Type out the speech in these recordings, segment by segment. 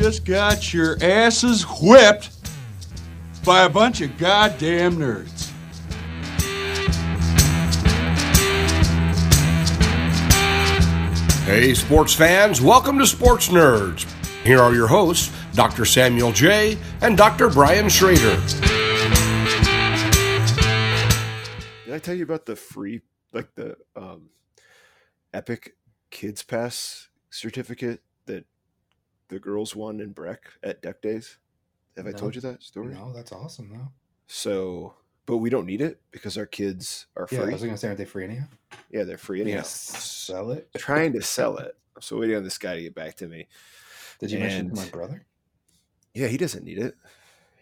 just got your asses whipped by a bunch of goddamn nerds. Hey, sports fans, welcome to Sports Nerds. Here are your hosts, Dr. Samuel J. and Dr. Brian Schrader. Did I tell you about the free, like the um, Epic Kids Pass certificate that the girls won in Breck at Deck Days? Have I told you that story? No, that's awesome though. So, but we don't need it because our kids are free. Yeah, I was gonna say, aren't they free anyhow? Yeah, they're free anyhow. Yeah, sell it. Trying to sell it. I'm still waiting on this guy to get back to me. Did you mention my brother? Yeah, he doesn't need it.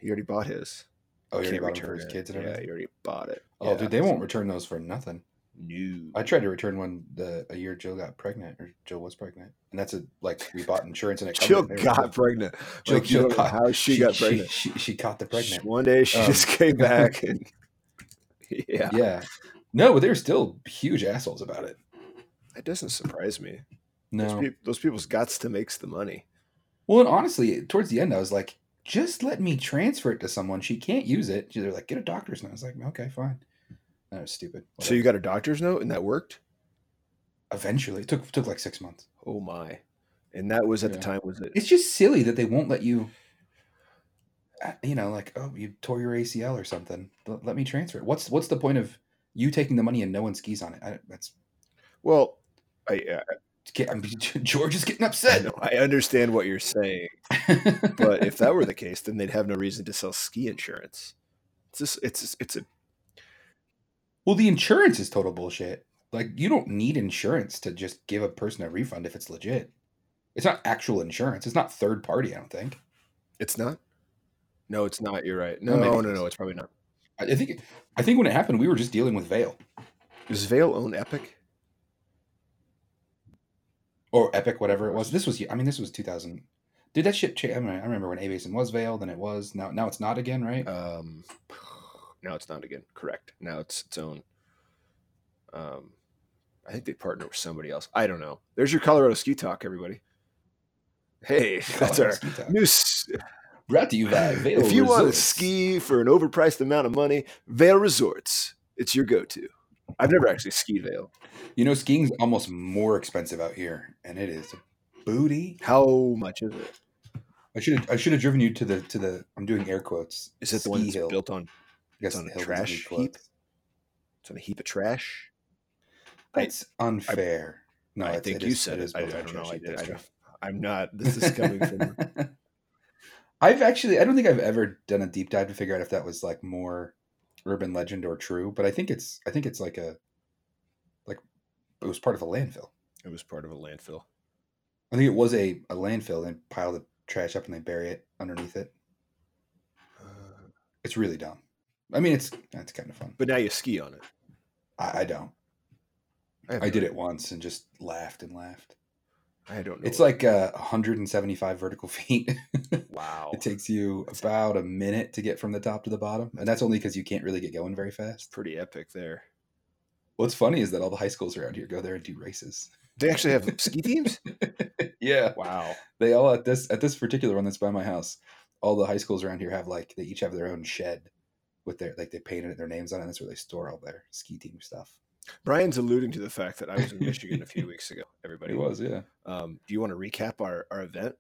He already bought his. Oh, you already bought it for his kids and Yeah, everything. he already bought it. Oh, Yeah. dude, they won't return those for nothing. No. I tried to return one the a year Jill got pregnant, or Jill was pregnant, and that's a like we bought insurance and it. Jill it and everything. got pregnant. Jill, Like, you Jill don't caught- how she, got pregnant. She, she, caught the pregnant. One day she Um, just came back and yeah, Yeah. No, but they were still huge assholes about it. That doesn't surprise me. Those, No. peop those people's guts to makes the money. Well, and honestly, towards the end, I was like, just let me transfer it to someone. She can't use it. They're like, get a doctor's note. I was like, okay, fine. That was stupid. So you got a doctor's note and that worked. eventually it took took like six months. Oh my! And that was at the time was it? It's just silly that they won't let you. uh, You know, like oh, you tore your ACL or something. Let, me transfer it. What's what's the point of you taking the money and no one skis on it? I, that's Well, I, I, get- I'm, George is getting I upset. know I understand what you're saying, but if that were the case, then they'd have no reason to sell ski insurance. It's just it's it's a well, the insurance is total bullshit. Like you don't need insurance to just give a person a refund if it's legit. It's not actual insurance. It's not third party. I don't think. it's not. No, it's not. You're right. No, no, no, no. It's probably not. I think. I think when it happened, we were just dealing with Vail Does Vail own Epic? or Epic, whatever it was. This was. I mean, this was 2000. Did that shit change? I, mean, I remember when A Basin was Vail, then it was. Now, now it's not again, right? Um, no, it's not again. Correct. Now it's its own. Um, I think they partner with somebody else. I don't know. There's your Colorado ski talk, everybody. Hey, that's our new. s- Brought to you by Vail. If you want to ski for an overpriced amount of money, Vail Resorts. It's your go-to. I've never actually skied Vail. you know, skiing's almost more expensive out here, and it is booty. How much is it? I should have. I should have driven you to the to the. I'm doing air quotes. Is it the one that's hill. built on? I guess on a the hill trash heap? It's on a heap of trash. I- That's unfair. no, I it's- think you is- said it. I, I built on don't know. trash I, heap, that's I, true. I'm not. This is coming from. I've actually I don't think I've ever done a deep dive to figure out if that was like more urban legend or true, but I think it's I think it's like a like it was part of a landfill. It was part of a landfill. I think it was a, a landfill and pile the trash up and they bury it underneath it. Uh, It's really dumb. I mean it's that's kind of fun. but now you ski on it. I, I don't. have I did it once and just laughed and laughed. I don't know. It's like uh, 175 vertical feet. wow. it takes you about a minute to get from the top to the bottom, and that's only because you can't really get going very fast. pretty epic there. What's funny is that all the high schools around here go there and do races. They actually have ski teams. yeah, Wow. they all at this at this particular one that's by my house. All the high schools around here have like they each have their own shed with their like they painted their names on it. And that's where they store all their ski team stuff. Brian's alluding to the fact that I was in Michigan a few weeks ago. Everybody It was, yeah. Um, do you want to recap our, our event?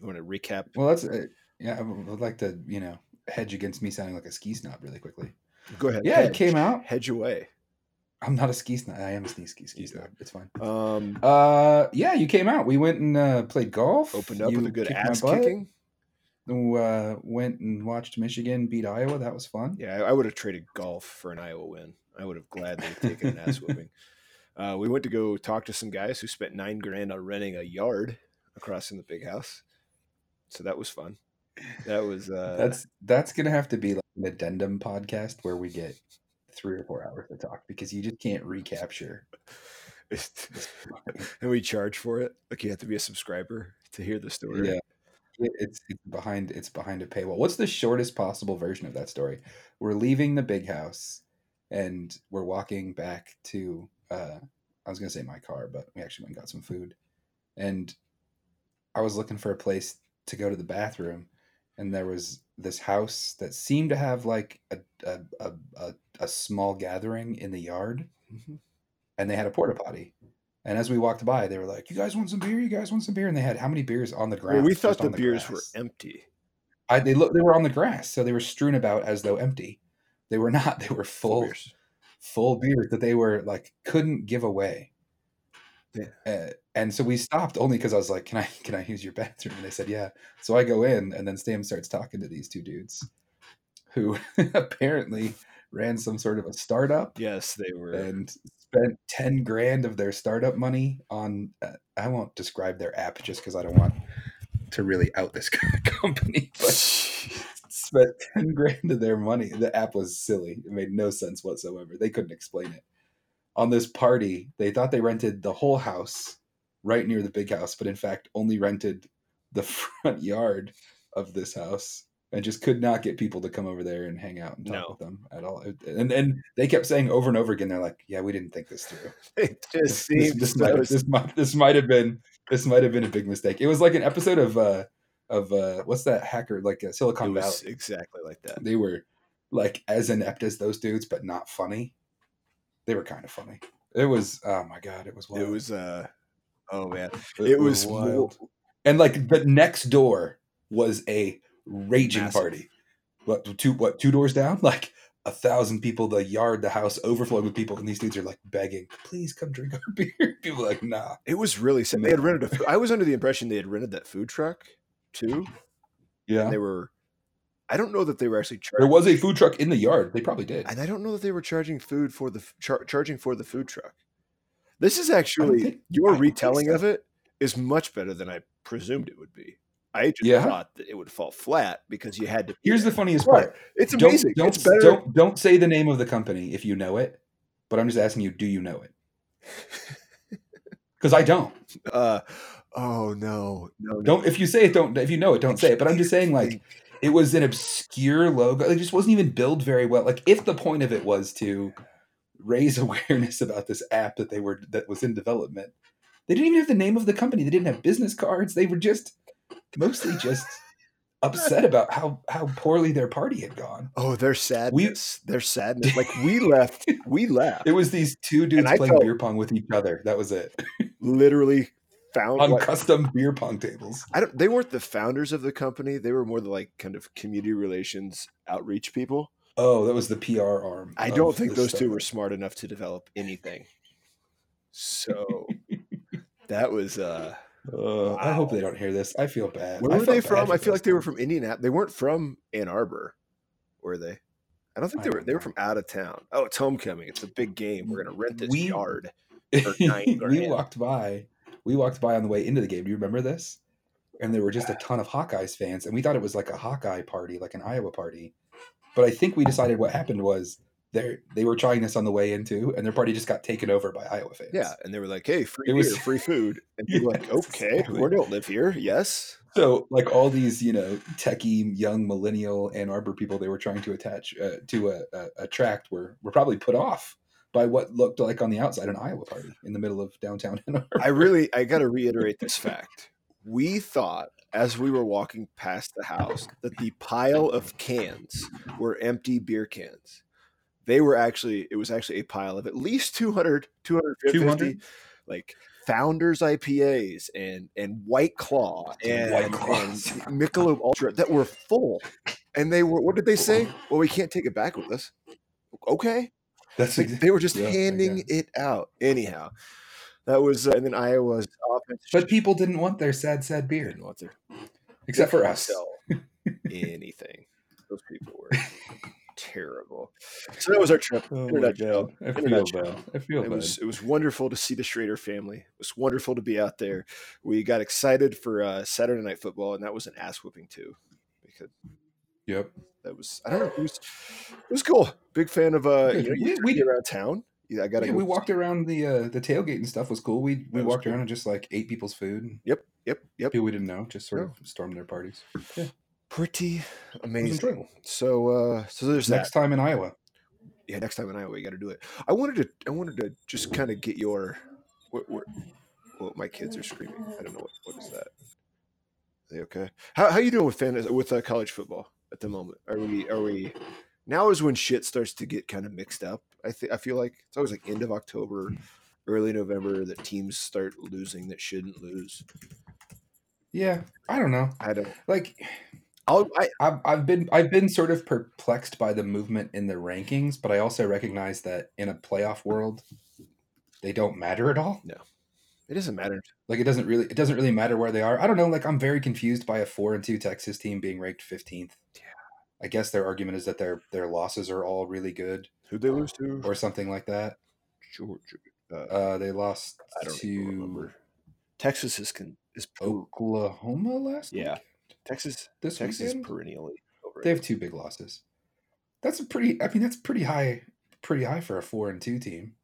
You want to recap? Well, that's uh, yeah. I would like to you know hedge against me sounding like a ski snob really quickly. Go ahead. Yeah, it came out. Hedge away. I'm not a ski snob. I am a ski ski ski snob. It's fine. Um, Uh, yeah, you came out. We went and uh, played golf. opened up You with a good ass butt. Kicking. Uh, went and watched Michigan beat Iowa. That was fun. Yeah, I, I would have traded golf for an Iowa win. I would have gladly taken an ass whooping. Uh, we went to go talk to some guys who spent nine grand on renting a yard across from the big house. So that was fun. That was uh, That's that's gonna have to be like an addendum podcast where we get three or four hours to talk because you just can't recapture. and we charge for it. Like you have to be a subscriber to hear the story. Yeah, it's it's behind it's behind a paywall. What's the shortest possible version of that story? We're leaving the big house, and we're walking back to. uh I was gonna say my car, but we actually went and got some food, and I was looking for a place to go to the bathroom, and there was this house that seemed to have like a a, a, a, a small gathering in the yard, Mhm. and they had a porta potty. And as we walked by, they were like, "You guys want some beer? You guys want some beer?" And they had how many beers on the ground? Well, we thought the on beers were empty. I, they look. They were on the grass, so they were strewn about as though empty. They were not. They were Full full, beers. full beers that they were like couldn't give away. Yeah. Uh, and so we stopped only because I was like, "Can I can I use your bathroom?" And they said, "Yeah." So I go in, and then Stam starts talking to these two dudes, who apparently ran some sort of a startup Yes, they were. and spent ten grand of their startup money on. Uh, I won't describe their app just because I don't want to really out this company, but spent 10 grand of their money. The app was silly. It made no sense whatsoever. They couldn't explain it. On this party, they thought they rented the whole house right near the big house, but in fact only rented the front yard of this house and just could not get people to come over there and hang out and talk No. with them at all. And and they kept saying over and over again, they're like, Yeah, we didn't think this through it just this, seems this, so might, this might this might have been this might have been a big mistake. It was like an episode of uh of uh what's that hacker like uh, it Silicon was Valley. exactly like that. They were like as inept as those dudes, but not funny. They were kind of funny. It was oh my god, it was wild. It was uh oh man. It It was wild. And like the next door was a raging Massive. party. What two what two doors down? Like a thousand people, the yard, the house overflowed with people, and these dudes are like begging, please come drink our beer. People are like, nah. It was really sad. They had rented a. I was under the impression they had rented that food truck too. Yeah. And they were. I don't know that they were actually charging. There was a food truck in the yard. They probably did. and I don't know that they were charging food for the char- charging for the food truck. This is actually think- your retelling so. of it is much better than I presumed it would be. I just Yeah? thought that it would fall flat because you had to. Here's the funniest Right. part. It's Don't, amazing. don't, it's better. don't don't say the name of the company if you know it. But I'm just asking you, do you know it? Because I don't. Uh, oh no, no, no. Don't if you say it, don't if you know it, don't say it. But I'm just saying, like, it was an obscure logo. It just wasn't even built very well. Like, if the point of it was to raise awareness about this app that they were that was in development, they didn't even have the name of the company. They didn't have business cards. They were just mostly just upset about how how poorly their party had gone. Oh, their sadness. their sadness. Like we left. We left. It was these two dudes playing beer pong with each other. That was it Literally found on like, custom beer pong tables. I don't. They weren't the founders of the company. They were more the like kind of community relations outreach people. Oh, that was the PR arm. I don't think those two were smart enough to develop anything. So that was. uh Uh, I hope they don't hear this. I feel bad. Where were they from? I feel like they were from Indianapolis. They weren't from Ann Arbor, were they? I don't think I they were. They were from out of town. Oh, it's homecoming. It's a big game. We're gonna rent this We- yard. we walked by. We walked by on the way into the game. Do you remember this? And there were just a ton of Hawkeyes fans, and we thought it was like a Hawkeye party, like an Iowa party. But I think we decided what happened was they they were trying this on the way into, and their party just got taken over by Iowa fans. Yeah, and they were like, "Hey, free It was- beer, free food," and people were like, "Okay, exactly. we don't live here." Yes, So like all these, you know, techie young millennial Ann Arbor people they were trying to attach uh, to a, a, attract were were probably put off by what looked like on the outside an Iowa party in the middle of downtown Ann Arbor. I really, I got to reiterate this fact. We thought as we were walking past the house that the pile of cans were empty beer cans. They were actually, it was actually a pile of at least 200, 250, 200? like Founders IPAs and and White Claw and, White and Michelob Ultra that were full. And they were, what did they say? Well, we can't take it back with us. Okay. That's Like, exa- they were just Yeah, handing it out. Anyhow, that was, uh, and then Iowa's offense. But people didn't want their sad, sad beer, didn't want to except for us. sell anything. Those people were terrible. So that was our trip. Oh in a my nutshell. God. I In a feel nutshell. bad. I feel It bad. was it was wonderful to see the Schrader family. It was wonderful to be out there. We got excited for uh, Saturday night football, and that was an ass whooping too, because Yep. that was I don't know it was it was cool. Big fan of uh you know you We- get we- around town. Yeah, I got to Yeah, we walked around the uh, the tailgate and stuff was cool. We we walked cool. around and just like ate people's food. Yep, yep, yep. People we didn't know just sort Yeah. of stormed their parties. Yeah. Pretty amazing. So uh so there's Next that. time in Iowa. yeah, next time in Iowa, you got to do it. I wanted to, I wanted to just kind of get your, what, what, well, my kids are screaming. I don't know what, what is that. They okay? How how you doing with fantasy with uh, college football at the moment? Are we are we now is when shit starts to get kind of mixed up. I think I feel like it's always like end of October, early November that teams start losing that shouldn't lose. Yeah, I don't know. I don't Like I'll, I I've, I've been I've been sort of perplexed by the movement in the rankings, but I also recognize that in a playoff world, they don't matter at all. No, it doesn't matter. Like it doesn't really it doesn't really matter where they are. I don't know. Like I'm very confused by a four and two Texas team being ranked fifteenth. Yeah. I guess their argument is that their their losses are all really good Who they lose to? or something like that. Georgia. Uh, Uh, they lost I don't to remember. Texas is con- is per- Oklahoma last yeah. week. Texas This Texas is weekend? perennially. They have two big losses. That's a pretty. I mean, that's pretty high. Pretty high for a four and two team.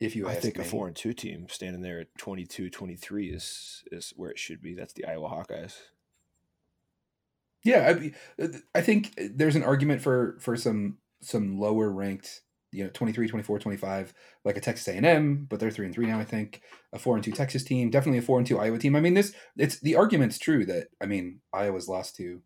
If you I think a four and two team standing there at 22 23 is is where it should be. That's the Iowa Hawkeyes. Yeah, I, I think there's an argument for for some some lower ranked, you know, 23, 24, 25, like a Texas A&M, but they're 3 and 3 now, I think. A 4 and 2 Texas team, definitely a 4 and 2 Iowa team. I mean, this it's the argument's true that I mean, Iowa's lost to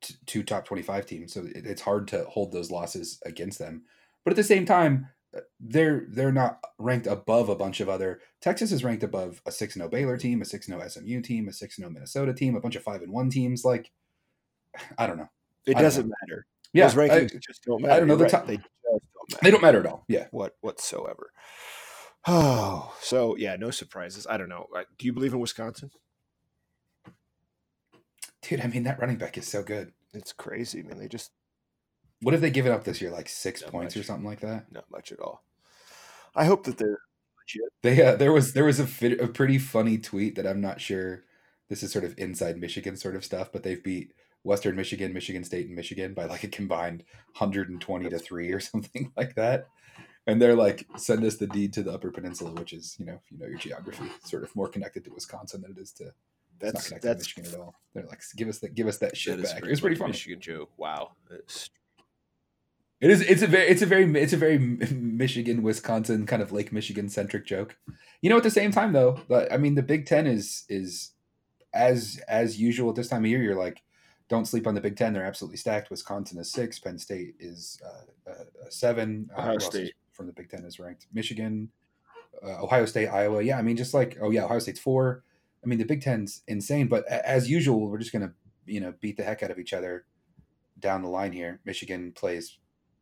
t- two top 25 teams, so it, it's hard to hold those losses against them. But at the same time, uh, they're they're not ranked above a bunch of other Texas is ranked above a 6 0 Baylor team, a 6 0 SMU team, a 6 0 Minnesota team, a bunch of 5 and 1 teams like I don't know. It I doesn't matter. Yeah, Those rankings I- just don't matter. don't know, the right. top- They don't matter. they don't matter at all. Yeah. what whatsoever. Oh, so yeah, no surprises. I don't know. Do you believe in Wisconsin? Dude, I mean that running back is so good. It's crazy, man. They just What have they given up this year? Like six Not points or something like that. not much at all. I hope that they're legit. They uh, there was there was a fit, a pretty funny tweet that I'm not sure. This is sort of inside Michigan sort of stuff, but they've beat Western Michigan, Michigan State, and Michigan by like a combined 120 to three or something like that. And they're like, send us the deed to the Upper Peninsula, which is you know if you know your geography, sort of more connected to Wisconsin than it is to That's not connected that's to Michigan at all. They're like, give us that, give us that shit that is back. very It was pretty funny. Michigan joke. Wow. It's- It is. It's a very. It's a very. It's a very Michigan, Wisconsin kind of Lake Michigan centric joke. You know, at the same time though, but, I mean, the Big Ten is is as as usual at this time of year. You're like, don't sleep on the Big Ten. They're absolutely stacked. Wisconsin is six. Penn State is uh, uh, uh, seven. Ohio who else is State. from the Big Ten is ranked. Michigan, uh, Ohio State, Iowa. Yeah, I mean, just like oh yeah, Ohio State's four. I mean, the Big Ten's insane. But a- as usual, we're just gonna you know beat the heck out of each other down the line here. Michigan plays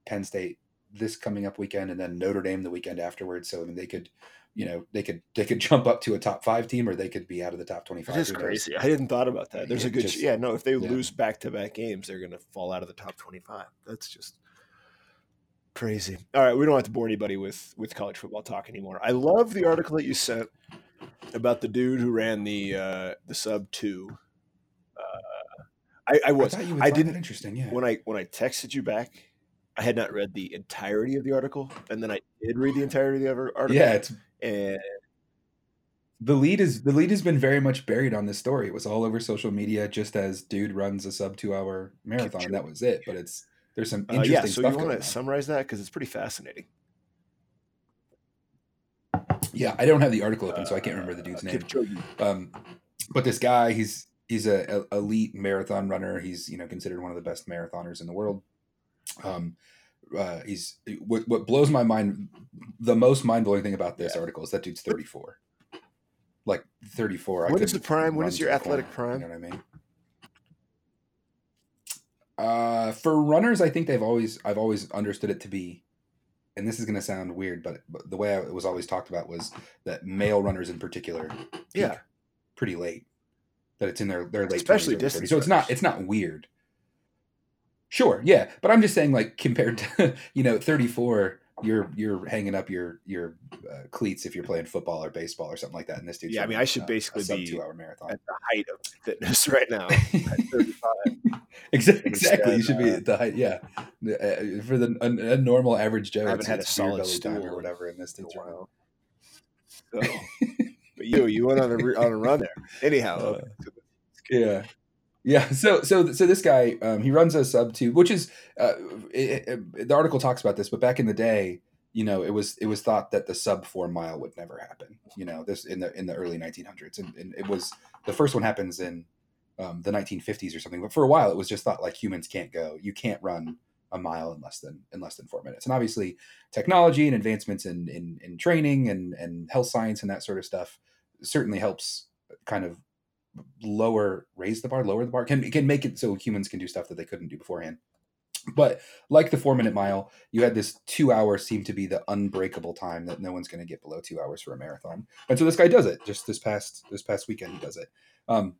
Penn State this coming up weekend, and then Notre Dame the weekend afterwards. So I mean, they could, you know, they could they could jump up to a top five team, or they could be out of the top twenty It five. is crazy. I hadn't thought about that. There's a good, just- yeah. No, if they yeah. lose back to back games, they're gonna fall out of the top 25. That's just crazy. All right, we don't have to bore anybody with with college football talk anymore. I love the article that you sent about the dude who ran the uh, the sub two. Uh, I, I was. I, I didn't interesting. Yeah. when I when I texted you back. I had not read the entirety of the article, and then I did read the entirety of the other article. yeah, it's and the lead is the lead has been very much buried on this story. It was all over social media, just as dude runs a sub two hour marathon, and that was it. But it's there's some uh, interesting yeah, so you want to summarize that because it's pretty fascinating. Yeah, I don't have the article open, so I can't remember the dude's Uh, name. Um, but this guy, he's he's a, a elite marathon runner. He's you know considered one of the best marathoners in the world. Um, uh, he's what what blows my mind. The most mind blowing thing about this Yeah. article is that dude's thirty four. Like thirty four. When is the prime? When is your athletic prime? You know what I mean? Uh, for runners, I think they've always I've always understood it to be, and this is going to sound weird, but, but the way I, it was always talked about was that male runners in particular, Yeah. pretty late. That it's in their their late, Especially 20s, early distance 30s. So it's not it's not weird. Sure, yeah, but I'm just saying, like compared to you know 34, you're you're hanging up your your uh, cleats if you're playing football or baseball or something like that. And this dude's Yeah, I mean, I should uh, basically be two hour marathon. At the height of fitness right now, Exactly, exactly. You should be uh, at the height. Yeah, Uh, for the a, a normal average Joe, I haven't had a solid time or whatever in this dude's while. So, but you, you went on a on a run there. Anyhow, Uh, Yeah, yeah. So so so this guy, um, he runs a sub two, which is uh, it, it- the article talks about this, but back in the day, you know, it was it was thought that the sub four mile would never happen. You know, this in the in the early 1900s, and, and it was the first one happens in um, the 1950s or something. But for a while, it was just thought like humans can't go. You can't run a mile in less than in less than four minutes. And obviously, technology and advancements in in, in training and and health science and that sort of stuff certainly helps kind of lower raise the bar lower the bar can can make it so humans can do stuff that they couldn't do beforehand. But like the four minute mile you had this two hours seem to be the unbreakable time that no one's going to get below two hours for a marathon. And so this guy does it. Just this past this past weekend he does it. Um,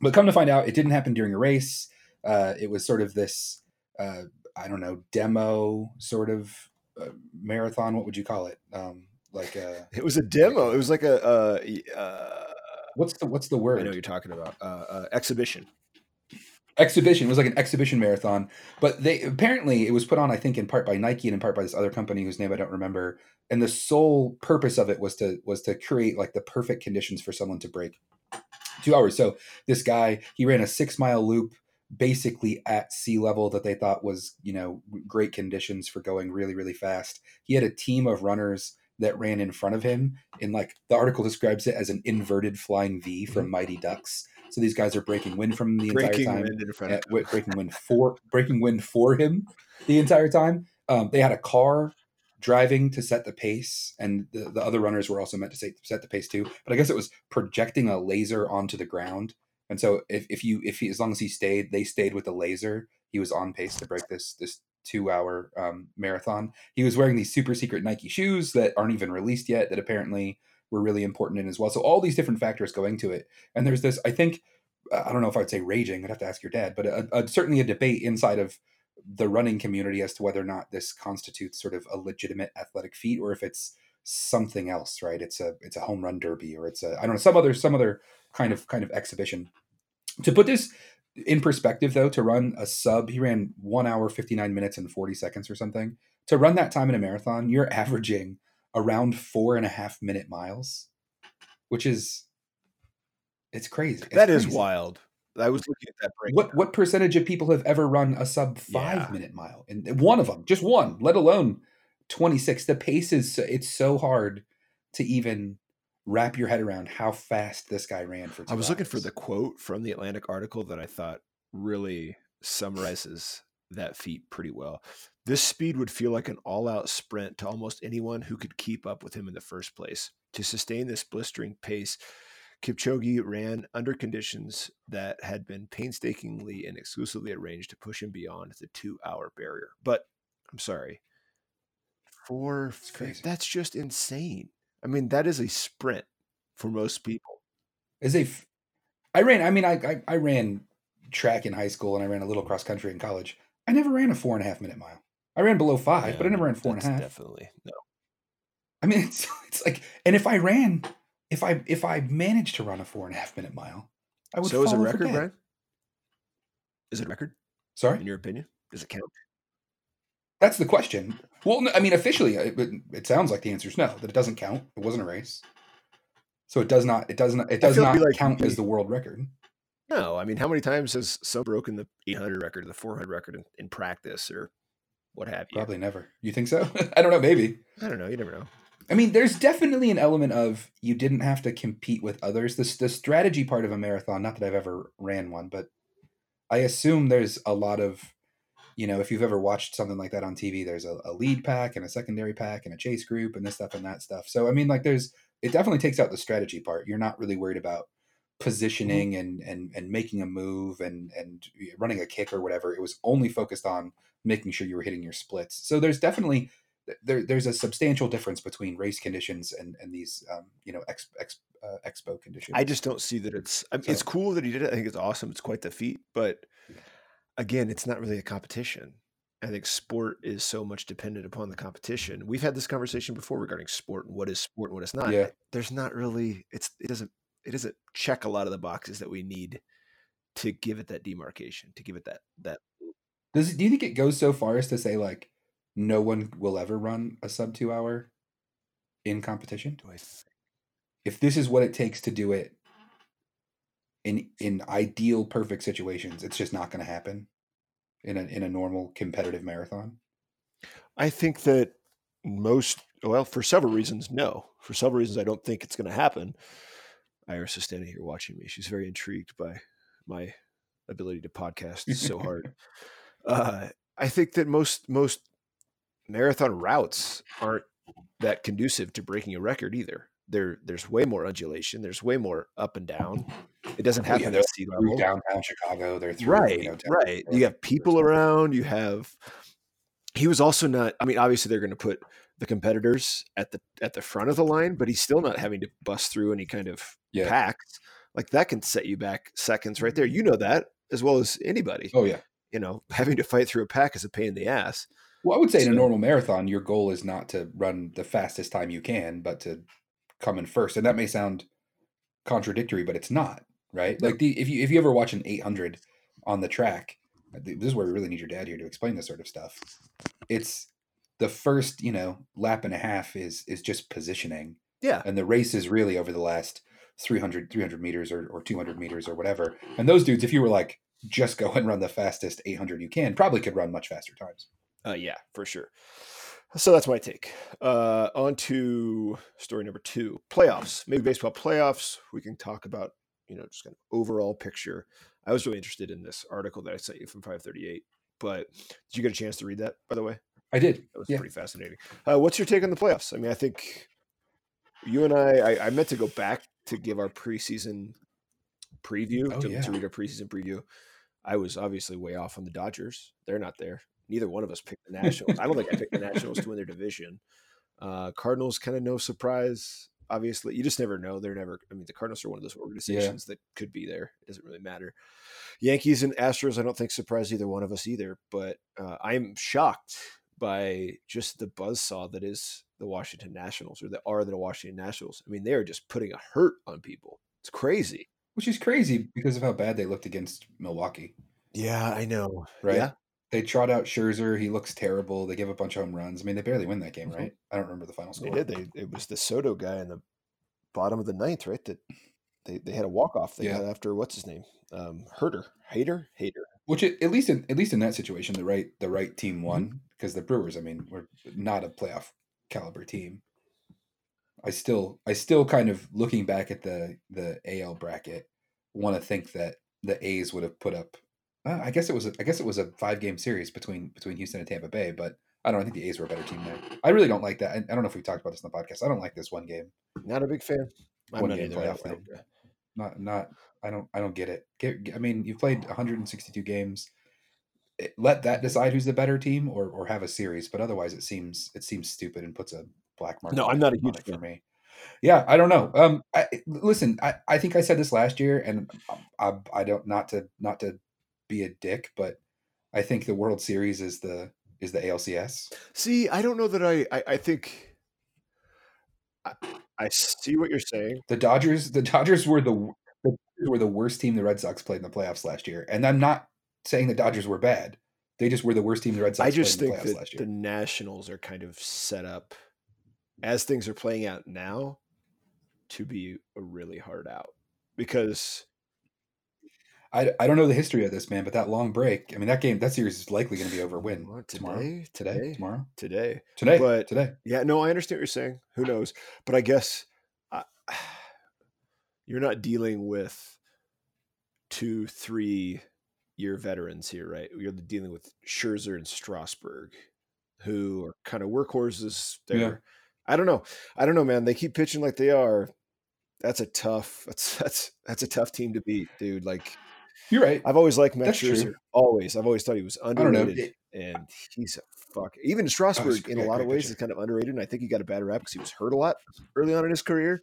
but come to find out it didn't happen during a race. Uh, it was sort of this uh, i don't know demo sort of uh, marathon. What would you call it? Um, like a It was a demo. It was like a uh, uh, what's the what's the word? I know you're talking about. Uh, uh, exhibition. exhibition. It was like an exhibition marathon, but they apparently it was put on, I think, in part by Nike and in part by this other company whose name I don't remember. And the sole purpose of it was to was to create like the perfect conditions for someone to break two hours. So this guy he ran a six mile loop basically at sea level that they thought was you know great conditions for going really really fast. He had a team of runners that ran in front of him in like the article describes it as an inverted flying V from Mighty Ducks. So these guys are breaking wind from him the entire time wind in front of wi- breaking wind for breaking wind for him the entire time. Um, they had a car driving to set the pace, and the, the other runners were also meant to set, set the pace too. But I guess it was projecting a laser onto the ground, and so if, if you if he as long as he stayed, they stayed with the laser. He was on pace to break this this two hour um, marathon. He was wearing these super secret Nike shoes that aren't even released yet. That apparently were really important in as well. So all these different factors go into it, and there's this I think uh, I don't know if I'd say raging. I'd have to ask your dad, but a, a, certainly a debate inside of the running community as to whether or not this constitutes sort of a legitimate athletic feat or if it's something else. Right? It's a it's a home run derby or it's a I don't know some other some other kind of kind of exhibition. To put this in perspective, though, to run a sub, he ran one hour fifty nine minutes and forty seconds or something. To run that time in a marathon, you're hmm. averaging around four and a half minute miles, which is it's crazy. It's That is crazy. wild. I was looking at that break. What what percentage of people have ever run a sub five Yeah. minute mile? And one of them, just one, let alone twenty six. The pace is it's so hard to even wrap your head around how fast this guy ran for. Two I was looking for the quote from the Atlantic article that I thought really summarizes that feat pretty well. This speed would feel like an all out sprint to almost anyone who could keep up with him in the first place. To sustain this blistering pace, Kipchoge ran under conditions that had been painstakingly and exclusively arranged to push him beyond the two hour barrier. But I'm sorry. four, that's just insane. I mean, that is a sprint for most people. Is a f- I ran. I mean, I, I I ran track in high school and I ran a little cross country in college. I never ran a four and a half minute mile. I ran below five, but I never ran four and a half. Definitely no. I mean, it's it's like, and if I ran, if I if I managed to run a four and a half minute mile, I would. So is it a record. Brian? Is it a record Sorry, in your opinion? Does it count? that's the question. Well, I mean, officially, it, it- sounds like the answer is no. That it doesn't count. It wasn't a race, so it does not. It does not. It does not like count me. as the world record. No, I mean, how many times has some broken the 800 record, the 400 record in, in practice, or what have you? Probably never. You think so? I don't know. Maybe. I don't know. You never know. I mean, there's definitely an element of you didn't have to compete with others. This the strategy part of a marathon. Not that I've ever ran one, but I assume there's a lot of, you know, if you've ever watched something like that on TV, there's a, a lead pack and a secondary pack and a chase group and this stuff and that stuff. So I mean, like, there's it definitely takes out the strategy part. You're not really worried about positioning and and and making a move and and running a kick or whatever. It was only focused on making sure you were hitting your splits. So there's definitely there, there's a substantial difference between race conditions and and these um, you know ex, ex, uh, expo conditions. I just don't see that it's. I mean, it's cool that he did it. I think it's awesome. It's quite the feat. But again, it's not really a competition. I think sport is so much dependent upon the competition. We've had this conversation before regarding sport and what is sport and what is not. Yeah. There's not really. It's. It doesn't. It doesn't check a lot of the boxes that we need to give it that demarcation. To give it that that Does it, do you think it goes so far as to say like no one will ever run a sub two hour in competition? do I think? If this is what it takes to do it in in ideal perfect situations, it's just not going to happen in a in a normal competitive marathon. I think that most well for several reasons no. For several reasons i don't think it's going to happen. Iris is standing here watching me she's very intrigued by my ability to podcast so hard. Uh, i think that most most marathon routes aren't that conducive to breaking a record either. There there's way more undulation there's way more up and down it doesn't Oh, yeah, happen they're at sea level downtown Chicago. They're through, right you know, right you have people around you have he was also not i mean obviously they're going to put the competitors at the at the front of the line but he's still not having to bust through any kind of Yeah. packs like that can set you back seconds right there mm-hmm. you know that as well as anybody Oh yeah. you know having to fight through a pack is a pain in the ass Well, I would say in a normal marathon, your goal is not to run the fastest time you can, but to come in first. And that may sound contradictory, but it's not, right? Like the if you if you ever watch an 800 on the track, this is where we really need your dad here to explain this sort of stuff. It's the first, you know, lap and a half is is just positioning, yeah and the race is really over the last 300 300 meters or, or 200 meters or whatever. And those dudes, if you were like just go and run the fastest 800 you can, probably could run much faster times. Uh, yeah, for sure. So that's my take. Uh, on to story number two playoffs. Maybe baseball playoffs. We can talk about, you know, just kind of overall picture. I was really interested in this article that I sent you from 538. But did you get a chance to read that, by the way? I did. That was Yeah. pretty fascinating. Uh, what's your take on the playoffs? I mean, I think you and I, I, I meant to go back to give our preseason preview, Oh, to, yeah. to read our preseason preview. I was obviously way off on the Dodgers. They're not there. Neither one of us picked the Nationals. I don't think I picked the Nationals to win their division. Uh, Cardinals, kind of no surprise. Obviously, you just never know. They're never. I mean, the Cardinals are one of those organizations that could be there. It doesn't really matter. Yankees and Astros, I don't think surprised either one of us either. But uh, I'm shocked by just the buzzsaw that is the Washington Nationals or that are the Washington Nationals. I mean, they are just putting a hurt on people. It's crazy. Which is crazy because of how bad they looked against Milwaukee, Yeah, I know. right? Yeah. They trot out Scherzer. He looks terrible. They give a bunch of home runs. I mean, they barely win that game, Mhm. right? I don't remember the final score. They did. They it was the Soto guy in the bottom of the ninth, right? That they, they had a walk off they Yeah. got after what's his name? Um Herder. Hader? Hader. Which at at least in at least in that situation, the right the right team Mm-hmm. won because the Brewers, I mean, were not a playoff caliber team. I still I still kind of looking back at the the AL bracket, want to think that the A's would have put up. Uh, I guess it was a, I guess it was a five game series between between Houston and Tampa Bay, but I don't know, I think the A's were a better team there. I really don't like that. I, I don't know if we talked about this in the podcast. I don't like this one game. Not a big fan. I'm One game either. Playoff don't- Not not I don't I don't get it. Get, I mean, you've played 162 games. It- let that decide who's the better team, or or have a series. But otherwise, it seems it seems stupid and puts a black mark. No, I'm not a huge it for me. Yeah, I don't know. Um, I, listen, I, I think I said this last year, and I, I don't not to not to be a dick, but I think the World Series is the is the ALCS. See, I don't know that I I, I think I, I see what you're saying. The Dodgers, the Dodgers were the, the Dodgers were the worst team the Red Sox played in the playoffs last year, and I'm not saying the Dodgers were bad. They just were the worst team the Red Sox I just played in think the playoffs that the. Nationals are kind of set up as things are playing out now to be a really hard out because I, I don't know the history of this man, but that long break. I mean, that game, that series is likely going to be over when What, tomorrow, today? today, Today? tomorrow, today today, But- today. Yeah, no, I understand what you're saying. Who knows? But I guess I, you're not dealing with two, three year veterans here, right? You're dealing with Scherzer and Strasburg, who are kind of workhorses. They're, Yeah. I don't know. I don't know, man. They keep pitching like they are. That's a tough. That's that's that's a tough team to beat, dude. Like You're right. I've always liked Max Scherzer. Always. I've always thought he was underrated. And he's a fuck. Even Strasburg, in a lot of ways, is kind of underrated. And I think he got a bad rap because he was hurt a lot early on in his career.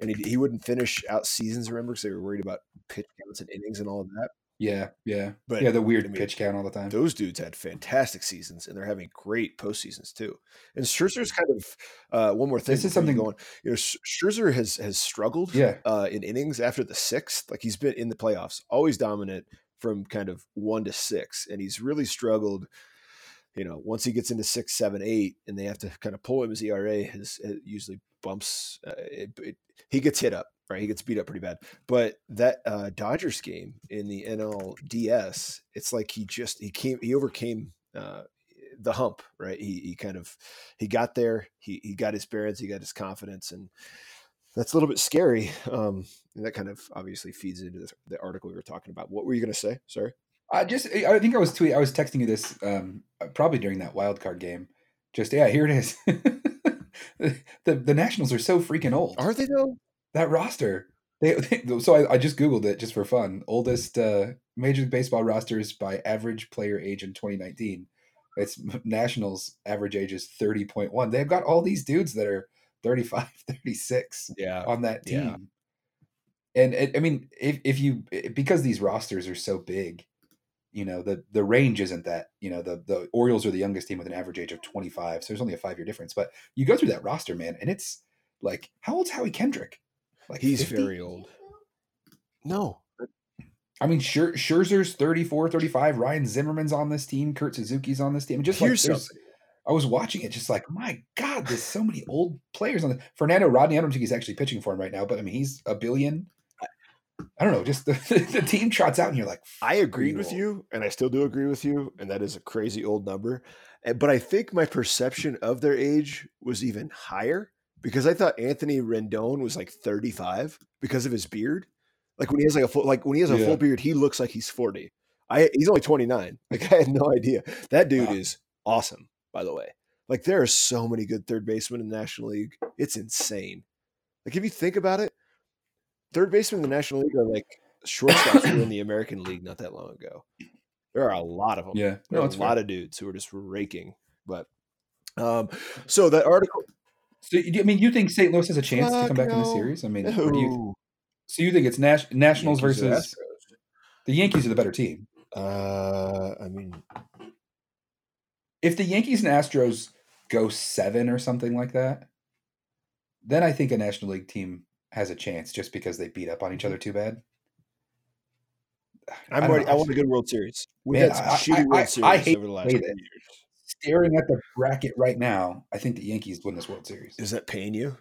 And he, he wouldn't finish out seasons, remember, because they were worried about pitch counts and innings and all of that. Yeah, yeah, But, yeah. The weird I mean, pitch count all the time. Those dudes had fantastic seasons, and they're having great postseasons too. And Scherzer's kind of uh, one more thing. This is something- going. You know, Sch- Scherzer has has struggled Yeah, uh, in innings after the sixth. Like he's been in the playoffs, always dominant from kind of one to six, and he's really struggled. You know, once he gets into six, seven, eight, and they have to kind of pull him, his ERA has it usually bumps. Uh, it, it, he gets hit up, right? He gets beat up pretty bad. But that uh, Dodgers game in the NLDS, it's like he just he came he overcame uh, the hump, right? He he kind of he got there. He he got his bearings. He got his confidence, and that's a little bit scary. Um, and that kind of obviously feeds into the, the article we were talking about. What were you going to say? Sorry. I just I think I was tweet I was texting you this um, probably during that wild card game. Just yeah, here it is. the the Nationals are so freaking old. Are they though? That roster. They, they so I, I, just googled it just for fun. Oldest uh, Major League Baseball rosters by average player age in 2019. It's Nationals average age is 30.1. They've got all these dudes that are 35, 36 yeah. on that team. Yeah. And it, I mean, if, if you because these rosters are so big, you know the the range isn't that you know the the Orioles are the youngest team with an average age of 25, so there's only a five year difference. But you go through that roster, man, and it's like how old's Howie Kendrick? Like he's 50? very old. No. I mean, Scher- Scherzer's 34, 35. Ryan Zimmerman's on this team. Kurt Suzuki's on this team. Just Here's like. I was watching it, just like, my God, there's so many old players on the Fernando Rodney. I don't think he's actually pitching for him right now, but I mean, he's a billion. I don't know. Just the, the team trots out, and you're like, I agreed with you, and I still do agree with you, and that is a crazy old number. But I think my perception of their age was even higher because I thought Anthony Rendon was like 35 because of his beard. Like when he has like a full, like when he has a yeah. full beard, he looks like he's 40. I he's only 29. Like I had no idea. That dude wow. is awesome, by the way. Like there are so many good third basemen in the National League. It's insane. Like if you think about it, third basemen in the National League are like shortstops who were in the American League not that long ago. There are a lot of them. Yeah, there no, are a fair. lot of dudes who are just raking. But um, so that article so, I mean, you think St. Louis has a chance to come back no. in the series? I mean, no. you, so you think it's Nash, Nationals Yankees versus the Yankees are the better team? Uh, I mean, if the Yankees and Astros go seven or something like that, then I think a National League team has a chance just because they beat up on each mm-hmm. other too bad. I'm I ready. I want a good World Series. We've Man, had some I, shitty I, World Series over the last years staring at the bracket right now, I think the Yankees win this World Series. Is that paying you?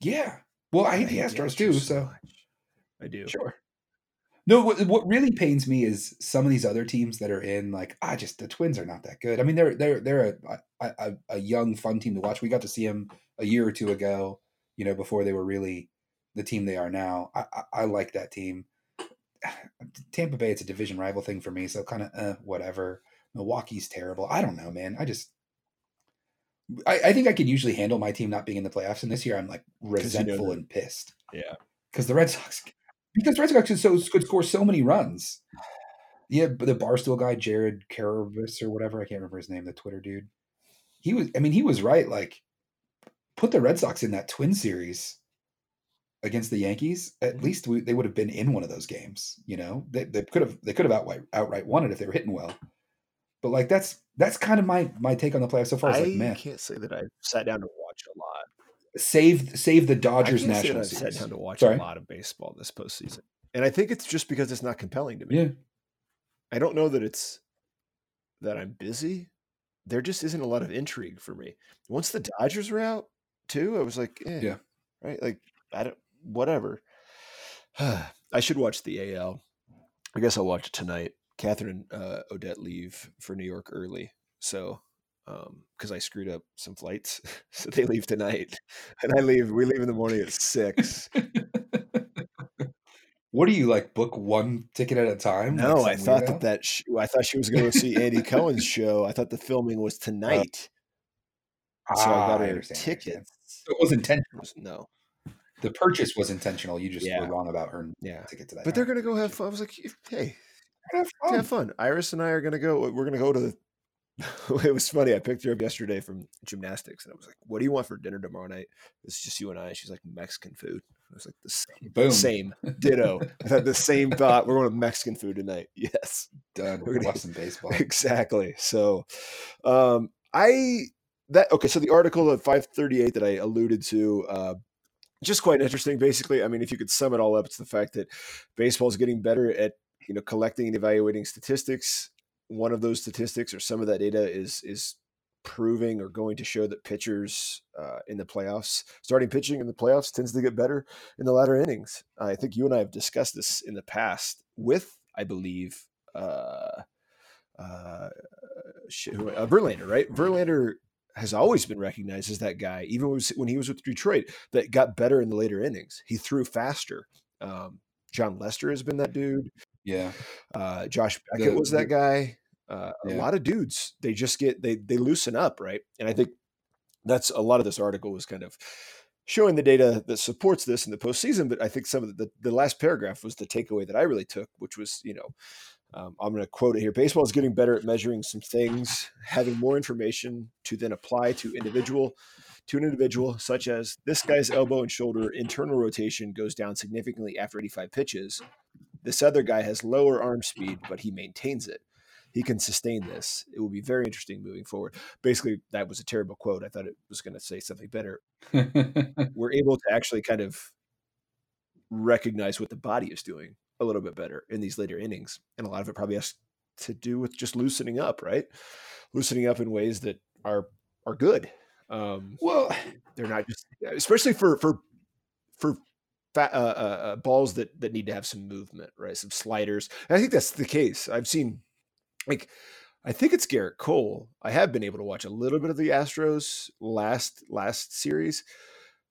Yeah. Well, I hate the Astros too, so I do. Sure. No, what, what really pains me is some of these other teams that are in like I just the Twins are not that good. I mean, they're they're they're a, a, a young fun team to watch. We got to see them a year or two ago, you know, before they were really the team they are now. I, I, I like that team. Tampa Bay, it's a division rival thing for me, so kind of uh, whatever. Milwaukee's terrible. I don't know, man. I just I, I, think I can usually handle my team not being in the playoffs, and this year I'm like resentful you know and pissed. Yeah, because the Red Sox, because the Red Sox could, so, could score so many runs. Yeah, but the Barstool guy, Jared Carrabis or whatever, I can't remember his name, the Twitter dude. He was, I mean, he was right. Like, put the Red Sox in that Twin series against the Yankees. At mm-hmm. least we, they would have been in one of those games. You know, they, they could have they could have outright outright won it if they were hitting well. But like that's that's kind of my my take on the playoffs so far. It's I like, man, can't say that I've sat down to watch a lot. Save save the Dodgers national. I've sat down to watch Sorry? a lot of baseball this postseason, and I think it's just because it's not compelling to me. Yeah, I don't know that it's that I'm busy. There just isn't a lot of intrigue for me. Once the Dodgers are out, too, I was like, eh, yeah, right. Like I don't, whatever. I should watch the AL. I guess I'll watch it tonight. Catherine uh, Odette leave for New York early, so because um, I screwed up some flights, so they leave tonight, and I leave. We leave in the morning at six. what do you like? Book one ticket at a time? No, like I thought that that sh- I thought she was going to see Andy Cohen's show. I thought the filming was uh, tonight, so I got ah, her tickets. So it was intentional. No, the purchase was intentional. You just yeah. were wrong about her yeah. ticket to that. But they're going to go have fun. I was like, hey, have fun. Have fun. Iris and I are gonna go. We're gonna go to the. it was funny. I picked her up yesterday from gymnastics, and I was like, "What do you want for dinner tomorrow night?" It's just you and I. She's like Mexican food. I was like the same. Boom. Same. Ditto. I had the same thought. We're going to Mexican food tonight. Yes. Done. We're gonna watch some baseball. Exactly. So, um, I that okay. So the article at five thirty eight that I alluded to. Uh, just quite interesting. Basically, I mean, if you could sum it all up, it's the fact that baseball is getting better at you know collecting and evaluating statistics one of those statistics or some of that data is is proving or going to show that pitchers uh, in the playoffs starting pitching in the playoffs tends to get better in the latter innings i think you and i have discussed this in the past with i believe uh, uh, uh, Verlander, right? Verlander has always been recognized as that guy, even when he was with Detroit, that got better in the later innings. He threw faster. Um, Jon Lester has been that dude. Yeah. Uh, Josh Beckett the, was that guy. Uh, yeah. A lot of dudes, they just get they they loosen up, right? And I think that's a lot of this article was kind of showing the data that supports this in the postseason. But I think some of the, the last paragraph was the takeaway that I really took, which was, you know, um, I'm going to quote it here. Baseball is getting better at measuring some things, having more information to then apply to individual to an individual, such as this guy's elbow and shoulder internal rotation goes down significantly after 85 pitches. This other guy has lower arm speed, but he maintains it. He can sustain this. It will be very interesting moving forward. Basically, that was a terrible quote. I thought it was going to say something better. We're able to actually kind of recognize what the body is doing a little bit better in these later innings. And a lot of it probably has to do with just loosening up, right? Loosening up in ways that are are good. Um, well, they're not just, especially for for for fat, uh, uh, uh, balls that that need to have some movement, right? Some sliders. And I think that's the case. I've seen, like, I think it's Gerrit Cole. I have been able to watch a little bit of the Astros last last series.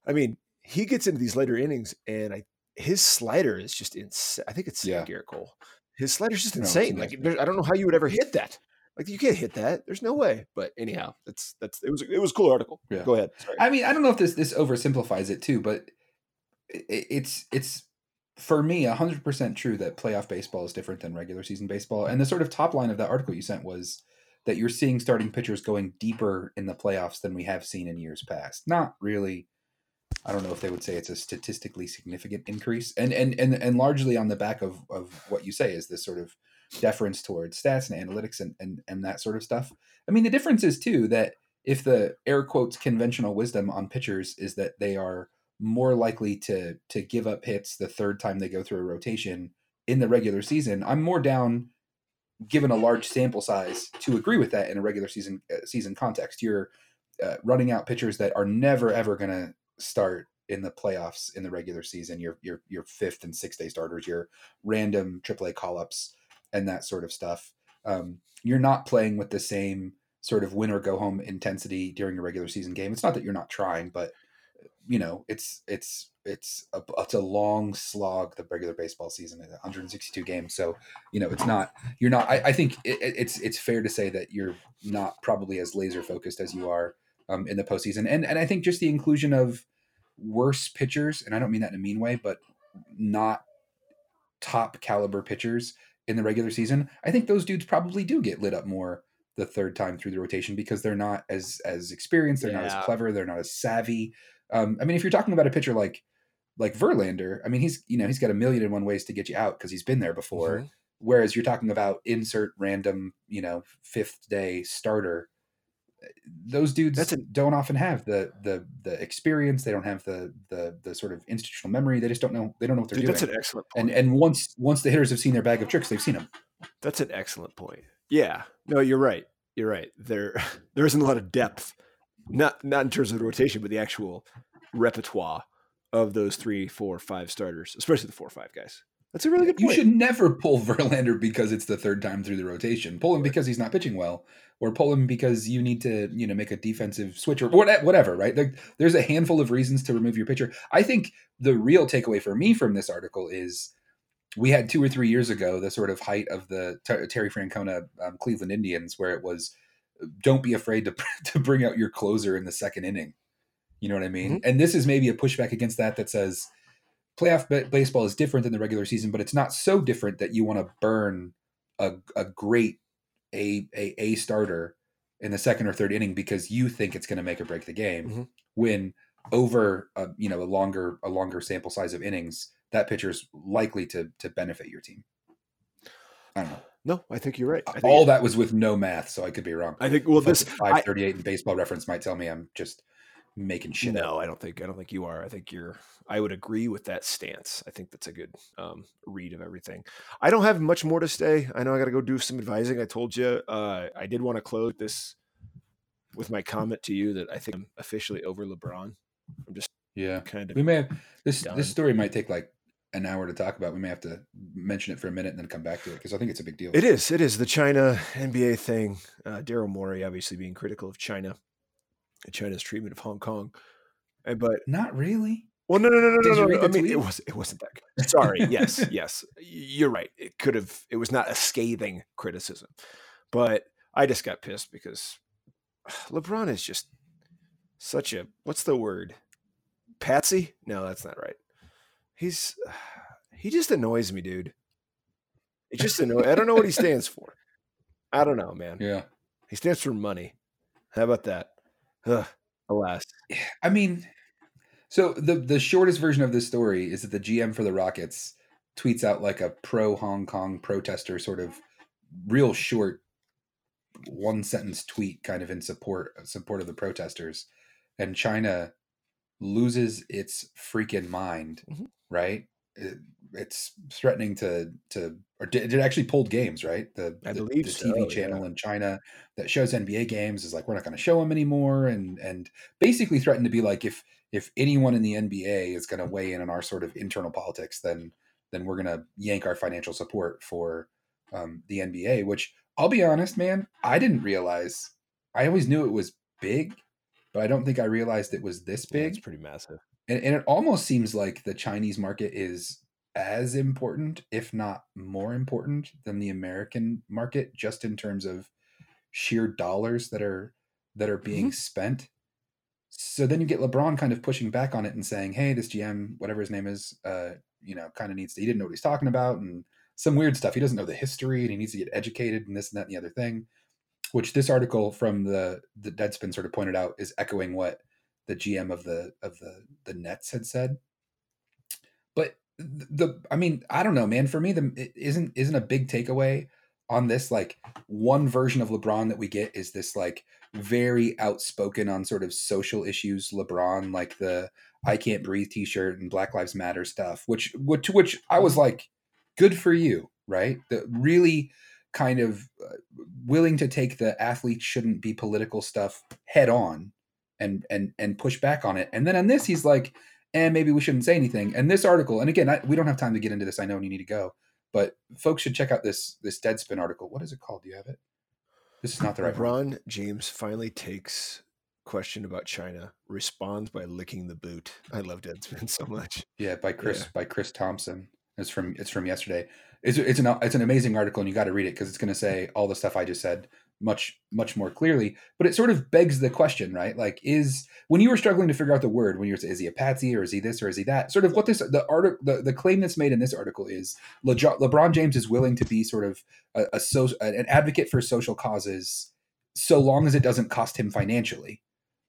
I mean, he gets into these later innings, and I his slider is just insane. I think it's yeah. Gerrit Cole. His slider is just insane. No, like I don't know how you would ever hit that. Like you can't hit that. There's no way. But anyhow, that's that's it was it was a cool article. Yeah. Go ahead. Sorry. I mean, I don't know if this this oversimplifies it too, but it, it's it's for me 100% true that playoff baseball is different than regular season baseball. And the sort of top line of that article you sent was that you're seeing starting pitchers going deeper in the playoffs than we have seen in years past. Not really I don't know if they would say it's a statistically significant increase, and and and and largely on the back of of what you say is this sort of deference towards stats and analytics and and and that sort of stuff. I mean, the difference is too that if the air quotes conventional wisdom on pitchers is that they are more likely to to give up hits the third time they go through a rotation in the regular season, I'm more down given a large sample size to agree with that in a regular season uh, season context. You're uh, running out pitchers that are never ever going to start in the playoffs in the regular season. Your your your fifth and sixth day starters, your random AAA call ups, and that sort of stuff. Um, you're not playing with the same sort of win or go home intensity during a regular season game. It's not that you're not trying, but you know, it's it's it's a it's a long slog. The regular baseball season is 162 games, so you know it's not you're not. I, I think it, it's it's fair to say that you're not probably as laser focused as you are um, in the postseason. And and I think just the inclusion of worse pitchers, and I don't mean that in a mean way, but not top caliber pitchers in the regular season, I think those dudes probably do get lit up more the third time through the rotation because they're not as as experienced, they're yeah. not as clever, they're not as savvy. Um, I mean, if you're talking about a pitcher like like Verlander, I mean, he's you know he's got a million and one ways to get you out because he's been there before. Mm-hmm. Whereas you're talking about insert random, you know, fifth day starter those dudes a, don't often have the the the experience. They don't have the the the sort of institutional memory. They just don't know. They don't know what they're dude, doing. That's an excellent point. And and once once the hitters have seen their bag of tricks, they've seen them. That's an excellent point. Yeah. No, you're right. You're right. There there isn't a lot of depth, not not in terms of the rotation, but the actual repertoire of those three, four, five starters, especially the four or five guys. That's a really good point. You should never pull Verlander because it's the third time through the rotation. Pull him because he's not pitching well, or pull him because you need to, you know, make a defensive switch or whatever, right? there's a handful of reasons to remove your pitcher. I think the real takeaway for me from this article is we had two or three years ago the sort of height of the Terry Francona um, Cleveland Indians, where it was don't be afraid to to bring out your closer in the second inning. You know what I mean? Mm-hmm. And this is maybe a pushback against that that says playoff b- baseball is different than the regular season, but it's not so different that you want to burn a, a great a, a a starter in the second or third inning because you think it's going to make or break the game. Mm-hmm. When over a, you know a longer a longer sample size of innings, that pitcher is likely to to benefit your team. I don't know. No, I think you're right. Think All that was with no math, so I could be wrong. I think well, this five thirty eight in baseball reference might tell me I'm just making shit. No, up. I don't think I don't think you are. I think you're. I would agree with that stance. I think that's a good um, read of everything. I don't have much more to say. I know I got to go do some advising. I told you. Uh, I did want to close this with my comment to you that I think I'm officially over LeBron. I'm just yeah, kind of. We may have this. Done. This story might take like an hour to talk about. We may have to mention it for a minute and then come back to it because I think it's a big deal. It is. It is the China NBA thing. Uh, Daryl Morey obviously being critical of China China's treatment of Hong Kong. And, but Not really. well, no, no, no, no, Did no, no. I mean, it was it wasn't that good. Sorry. yes, yes. You're right. It could have. It was not a scathing criticism, but I just got pissed because LeBron is just such a what's the word? Patsy? No, that's not right. He's he just annoys me, dude. It just annoys. I don't know what he stands for. I don't know, man. Yeah. He stands for money. How about that? Ugh, alas. I mean, so the the shortest version of this story is that the GM for the Rockets tweets out like a pro Hong Kong protester sort of real short one sentence tweet kind of in support support of the protesters and China loses its freaking mind, Mhm. right? It- it's threatening to to or did, it actually pulled games, right? The, I the, believe the so, TV channel yeah. in China that shows NBA games is like we're not going to show them anymore, and and basically threatened to be like if if anyone in the NBA is going to weigh in on our sort of internal politics, then then we're going to yank our financial support for um, the NBA. Which I'll be honest, man, I didn't realize. I always knew it was big, but I don't think I realized it was this Yeah, big it's pretty massive. And, and it almost seems like the Chinese market is as important, if not more important, than the American market, just in terms of sheer dollars that are that are being spent. So then you get LeBron kind of pushing back on it and saying, "Hey, this GM, whatever his name is, uh, you know, kind of needs to. He didn't know what he's talking about, and some weird stuff. He doesn't know the history, and he needs to get educated, and this and that and the other thing." Which this article from the the Deadspin sort of pointed out is echoing what the GM of the of the the Nets had said. But the I mean, I don't know, man. For me, the it isn't isn't a big takeaway on this like one version of LeBron that we get is this like very outspoken on sort of social issues LeBron like the I can't breathe t-shirt and Black Lives Matter stuff which which which I was like good for you right the really kind of uh, willing to take the athlete shouldn't be political stuff head on and and and push back on it and then on this he's like and maybe we shouldn't say anything and this article and again I, we don't have time to get into this I know you need to go but folks should check out this this Deadspin article. What is it called? Do you have it? This is not the right one. James finally takes question about China, responds by licking the boot. I love Deadspin so much. Yeah, by Chris Yeah. by Chris Thompson. It's from it's from yesterday. It's it's an it's an amazing article, and you got to read it because it's going to say all the stuff I just said much much more clearly. But it sort of begs the question, right? Like, is when you were struggling to figure out the word, when you're is he a patsy or is he this or is he that? Sort of what this the article the, the claim that's made in this article is Le, LeBron James is willing to be sort of a, a so, an advocate for social causes so long as it doesn't cost him financially,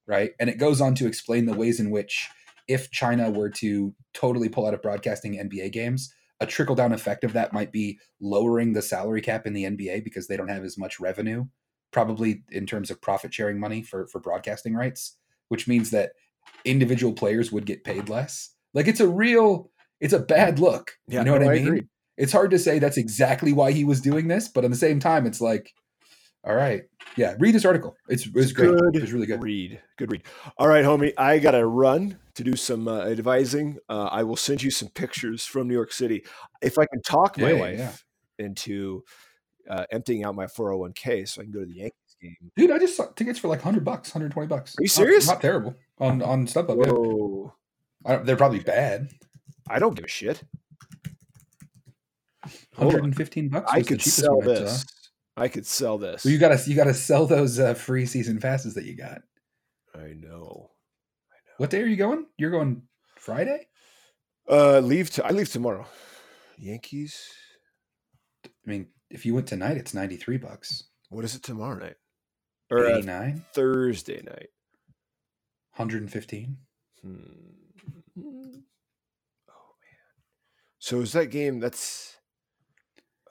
right? And it goes on to explain the ways in which if China were to totally pull out of broadcasting NBA games, a trickle down effect of that might be lowering the salary cap in the NBA because they don't have as much revenue, probably in terms of profit sharing money for for broadcasting rights, which means that individual players would get paid less. Like it's a real, it's a bad look. Yeah, you know what no, I I mean? It's hard to say that's exactly why he was doing this, but at the same time, it's like, all right, yeah, read this article. It's it's, It's great. good It's really good. Read. Good read. All right, homie. I got to run to do some uh, advising. Uh, I will send you some pictures from New York City. If I can talk my Yeah, yeah, wife into uh, emptying out my 401k so I can go to the Yankees game. Dude, I just saw tickets for like hundred bucks, hundred twenty bucks. Are you serious? Not, terrible on on StubHub. Yeah. Whoa. I they're probably bad. I don't give a shit. 115 bucks. I could sell I this. I could sell this. Well, you gotta you gotta sell those uh, free season passes that you got. I know. What day are you going? You're going Friday. Uh, leave. To, I leave tomorrow. Yankees. I mean, if you went tonight, it's 93 bucks. What is it tomorrow night? Or uh, 89, Thursday night. 115. Hmm. Oh man. So is that game? That's.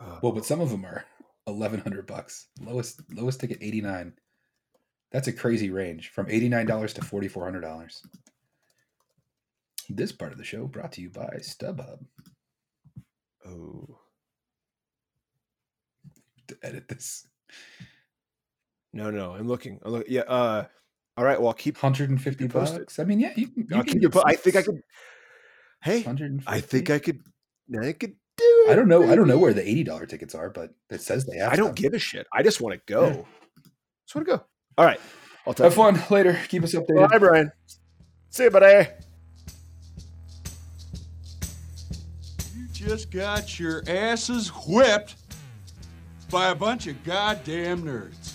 Uh, Well, but some of them are 1100 bucks. Lowest lowest ticket 89. That's a crazy range from $89 to $4400. This part of the show brought to you by StubHub. oh To edit this. no, no. I'm looking. I'm looking. Yeah. Uh. All right. Well, I'll keep. 150 You posted. bucks. I mean, yeah, you can. You I'll can keep you. I think I could. Hey, 150. I think I could. I could do it. I don't know. I don't know where the eighty dollar tickets are, but it says they have. I don't some. give a shit. I just want to go. Yeah. Just want to go. All right. I'll talk Have to you. fun later. Keep us updated. Bye, Brian. See you, buddy. You just got your asses whipped by a bunch of goddamn nerds.